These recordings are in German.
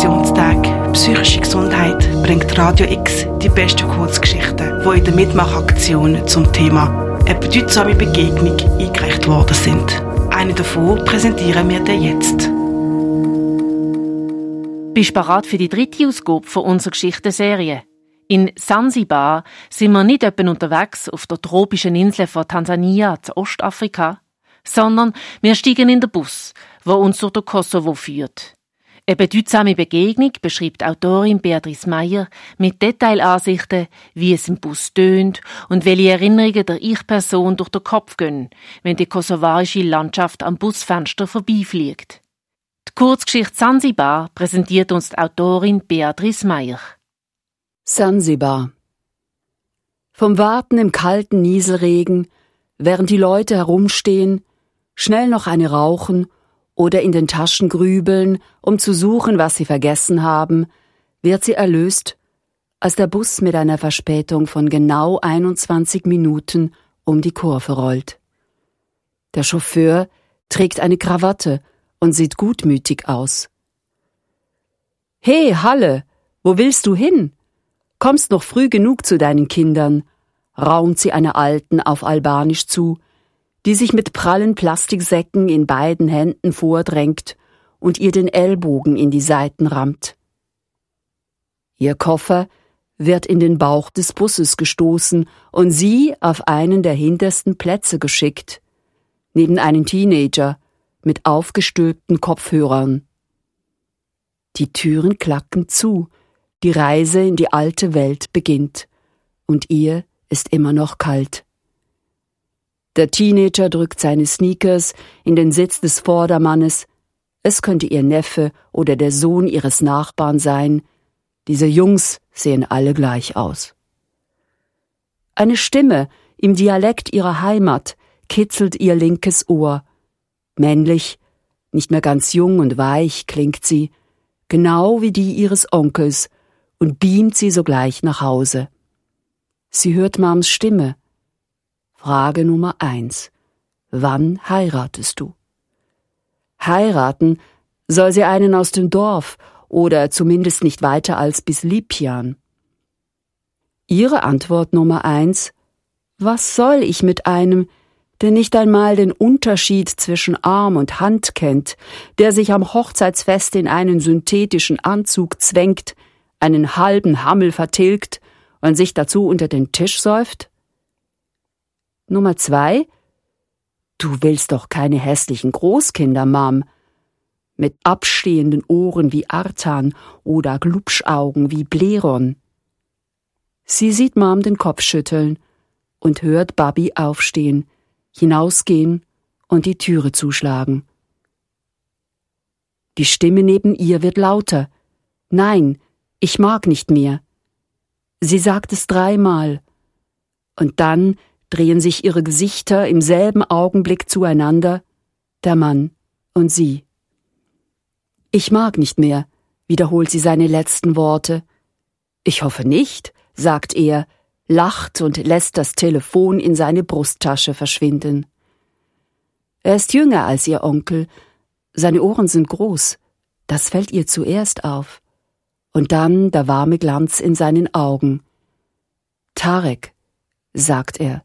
Weltinfektionstag Psychische Gesundheit bringt Radio X die besten Kurzgeschichten, die in der Mitmachaktion zum Thema eine bedeutsame Begegnung eingereicht worden sind. Eine davon präsentieren wir dir jetzt. Bist bereit für die dritte Ausgabe von unserer Geschichtenserie? In Sansibar sind wir nicht etwa unterwegs auf der tropischen Insel von Tansania zu Ostafrika, sondern wir steigen in den Bus, wo uns durch den Kosovo führt. Eine bedeutsame Begegnung beschreibt Autorin Beatrice Meyer mit Detailansichten, wie es im Bus tönt und welche Erinnerungen der Ich-Person durch den Kopf gehen, wenn die kosovarische Landschaft am Busfenster vorbeifliegt. Die Kurzgeschichte Sansibar präsentiert uns die Autorin Beatrice Meyer. Sansibar Vom Warten im kalten Nieselregen, während die Leute herumstehen, schnell noch eine rauchen oder in den Taschen grübeln, um zu suchen, was sie vergessen haben, wird sie erlöst, als der Bus mit einer Verspätung von genau 21 Minuten um die Kurve rollt. Der Chauffeur trägt eine Krawatte und sieht gutmütig aus. He, Halle, wo willst du hin? Kommst noch früh genug zu deinen Kindern, raunt sie einer Alten auf Albanisch zu, die sich mit prallen Plastiksäcken in beiden Händen vordrängt und ihr den Ellbogen in die Seiten rammt. Ihr Koffer wird in den Bauch des Busses gestoßen und sie auf einen der hintersten Plätze geschickt, neben einen Teenager mit aufgestülpten Kopfhörern. Die Türen klacken zu, die Reise in die alte Welt beginnt, und ihr ist immer noch kalt. Der Teenager drückt seine Sneakers in den Sitz des Vordermannes. Es könnte ihr Neffe oder der Sohn ihres Nachbarn sein. Diese Jungs sehen alle gleich aus. Eine Stimme im Dialekt ihrer Heimat kitzelt ihr linkes Ohr. Männlich, nicht mehr ganz jung und weich klingt sie, genau wie die ihres Onkels, und beamt sie sogleich nach Hause. Sie hört Mams Stimme, Frage Nummer eins. Wann heiratest du? Heiraten soll sie einen aus dem Dorf oder zumindest nicht weiter als bis Lipjan. Ihre Antwort Nummer eins. Was soll ich mit einem, der nicht einmal den Unterschied zwischen Arm und Hand kennt, der sich am Hochzeitsfest in einen synthetischen Anzug zwängt, einen halben Hammel vertilgt und sich dazu unter den Tisch säuft? Nummer zwei, du willst doch keine hässlichen Großkinder, Mom. Mit abstehenden Ohren wie Artan oder Glubschaugen wie Bleron. Sie sieht Mom den Kopf schütteln und hört Babi aufstehen, hinausgehen und die Türe zuschlagen. Die Stimme neben ihr wird lauter. Nein, ich mag nicht mehr. Sie sagt es dreimal. Und dann drehen sich ihre Gesichter im selben Augenblick zueinander, der Mann und sie. Ich mag nicht mehr, wiederholt sie seine letzten Worte. Ich hoffe nicht, sagt er, lacht und lässt das Telefon in seine Brusttasche verschwinden. Er ist jünger als ihr Onkel, seine Ohren sind groß, das fällt ihr zuerst auf. Und dann der warme Glanz in seinen Augen. Tarek, sagt er,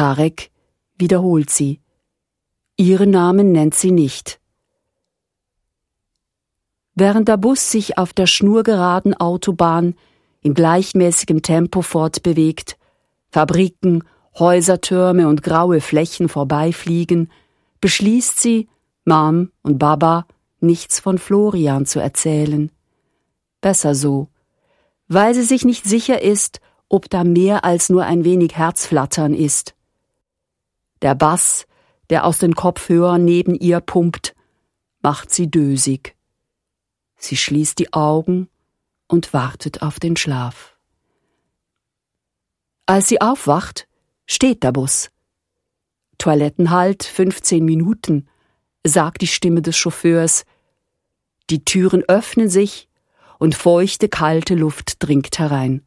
Tarek wiederholt sie. Ihren Namen nennt sie nicht. Während der Bus sich auf der schnurgeraden Autobahn in gleichmäßigem Tempo fortbewegt, Fabriken, Häusertürme und graue Flächen vorbeifliegen, beschließt sie, Mom und Baba nichts von Florian zu erzählen. Besser so, weil sie sich nicht sicher ist, ob da mehr als nur ein wenig Herzflattern ist. Der Bass, der aus den Kopfhörern neben ihr pumpt, macht sie dösig. Sie schließt die Augen und wartet auf den Schlaf. Als sie aufwacht, steht der Bus. Toilettenhalt 15 Minuten, sagt die Stimme des Chauffeurs. Die Türen öffnen sich und feuchte, kalte Luft dringt herein.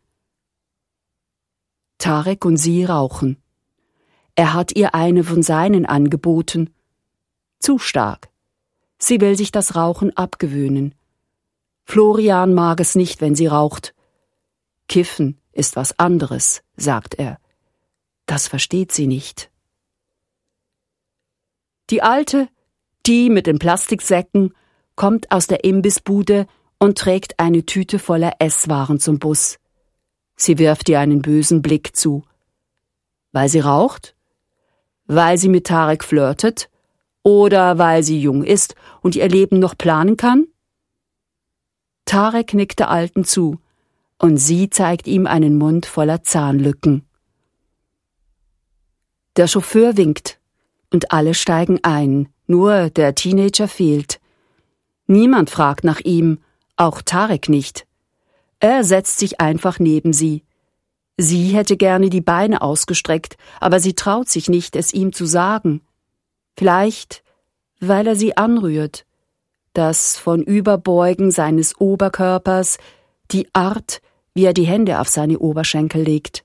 Tarek und sie rauchen. Er hat ihr eine von seinen angeboten. Zu stark. Sie will sich das Rauchen abgewöhnen. Florian mag es nicht, wenn sie raucht. Kiffen ist was anderes, sagt er. Das versteht sie nicht. Die Alte, die mit den Plastiksäcken, kommt aus der Imbissbude und trägt eine Tüte voller Esswaren zum Bus. Sie wirft ihr einen bösen Blick zu. Weil sie raucht? Weil sie mit Tarek flirtet? Oder weil sie jung ist und ihr Leben noch planen kann? Tarek nickt der Alten zu, und sie zeigt ihm einen Mund voller Zahnlücken. Der Chauffeur winkt, und alle steigen ein, nur der Teenager fehlt. Niemand fragt nach ihm, auch Tarek nicht. Er setzt sich einfach neben sie. Sie hätte gerne die Beine ausgestreckt, aber sie traut sich nicht, es ihm zu sagen. Vielleicht, weil er sie anrührt. Das von Überbeugen seines Oberkörpers, die Art, wie er die Hände auf seine Oberschenkel legt.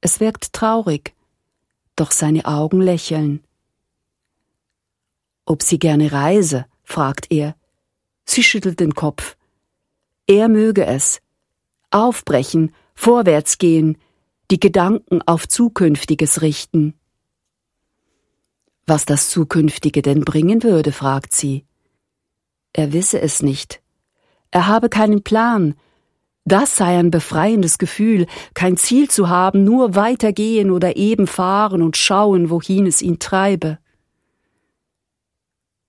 Es wirkt traurig, doch seine Augen lächeln. Ob sie gerne reise, fragt er. Sie schüttelt den Kopf. Er möge es. Aufbrechen, vorwärts gehen, die Gedanken auf Zukünftiges richten. Was das Zukünftige denn bringen würde, fragt sie. Er wisse es nicht. Er habe keinen Plan. Das sei ein befreiendes Gefühl, kein Ziel zu haben, nur weitergehen oder eben fahren und schauen, wohin es ihn treibe.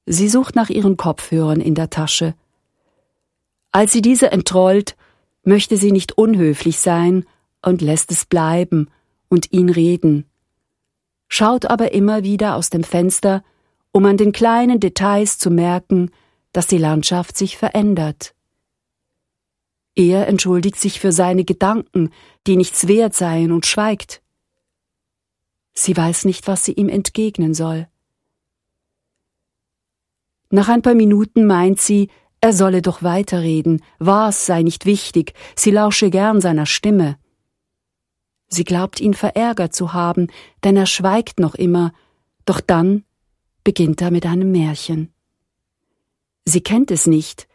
Sie sucht nach ihren Kopfhörern in der Tasche. Als sie diese entrollt, möchte sie nicht unhöflich sein und lässt es bleiben und ihn reden schaut aber immer wieder aus dem Fenster, um an den kleinen Details zu merken, dass die Landschaft sich verändert. Er entschuldigt sich für seine Gedanken, die nichts wert seien, und schweigt. Sie weiß nicht, was sie ihm entgegnen soll. Nach ein paar Minuten meint sie, er solle doch weiterreden, was sei nicht wichtig, sie lausche gern seiner Stimme. Sie glaubt ihn verärgert zu haben, denn er schweigt noch immer, doch dann beginnt er mit einem Märchen. Sie kennt es nicht,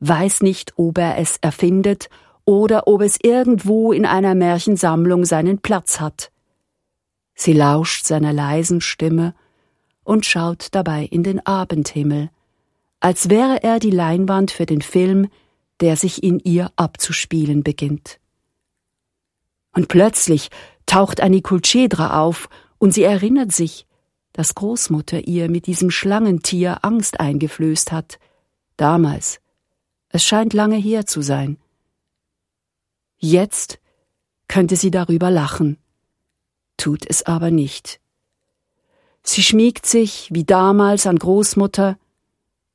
weiß nicht, ob er es erfindet oder ob es irgendwo in einer Märchensammlung seinen Platz hat. Sie lauscht seiner leisen Stimme und schaut dabei in den Abendhimmel, als wäre er die Leinwand für den Film, der sich in ihr abzuspielen beginnt. Und plötzlich taucht eine Kulchedra auf und sie erinnert sich, dass Großmutter ihr mit diesem Schlangentier Angst eingeflößt hat. Damals. Es scheint lange her zu sein. Jetzt könnte sie darüber lachen, tut es aber nicht. Sie schmiegt sich wie damals an Großmutter,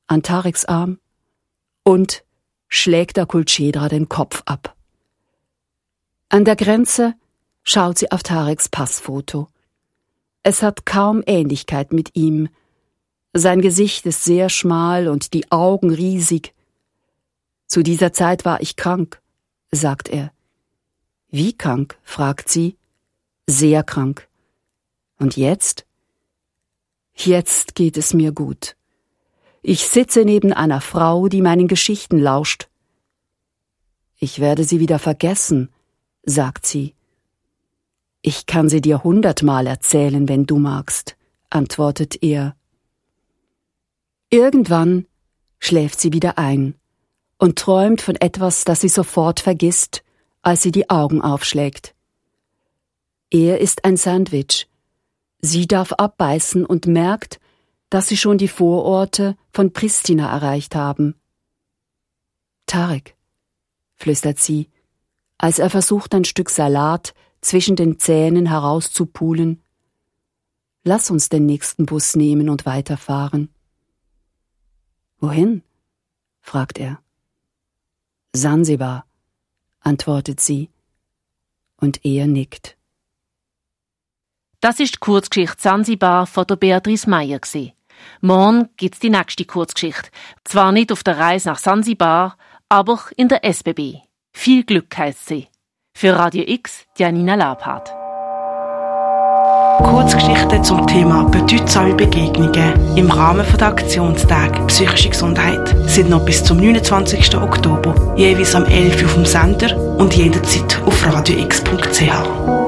an Tareks Arm und schlägt der Kulchedra den Kopf ab. An der Grenze schaut sie auf Tareks Passfoto. Es hat kaum Ähnlichkeit mit ihm. Sein Gesicht ist sehr schmal und die Augen riesig. Zu dieser Zeit war ich krank, sagt er. Wie krank? fragt sie. Sehr krank. Und jetzt? Jetzt geht es mir gut. Ich sitze neben einer Frau, die meinen Geschichten lauscht. Ich werde sie wieder vergessen, sagt sie. Ich kann sie dir hundertmal erzählen, wenn du magst, antwortet er. Irgendwann schläft sie wieder ein und träumt von etwas, das sie sofort vergisst, als sie die Augen aufschlägt. Er ist ein Sandwich. Sie darf abbeißen und merkt, dass sie schon die Vororte von Pristina erreicht haben. Tarek, flüstert sie, als er versucht, ein Stück Salat zwischen den Zähnen herauszupulen. Lass uns den nächsten Bus nehmen und weiterfahren. Wohin? fragt er. Sansibar, antwortet sie, und er nickt. Das ist die Kurzgeschichte Sansibar von der Beatrice Meyer. Morgen gibt's die nächste Kurzgeschichte. Zwar nicht auf der Reise nach Sansibar, aber in der SBB. Viel Glück heißt sie. Für Radio X, Janina Labhardt. Kurzgeschichten zum Thema bedeutsame Begegnungen im Rahmen der Aktionstag Psychische Gesundheit sind noch bis zum 29. Oktober jeweils am 11 Uhr auf dem Sender und jederzeit auf radiox.ch.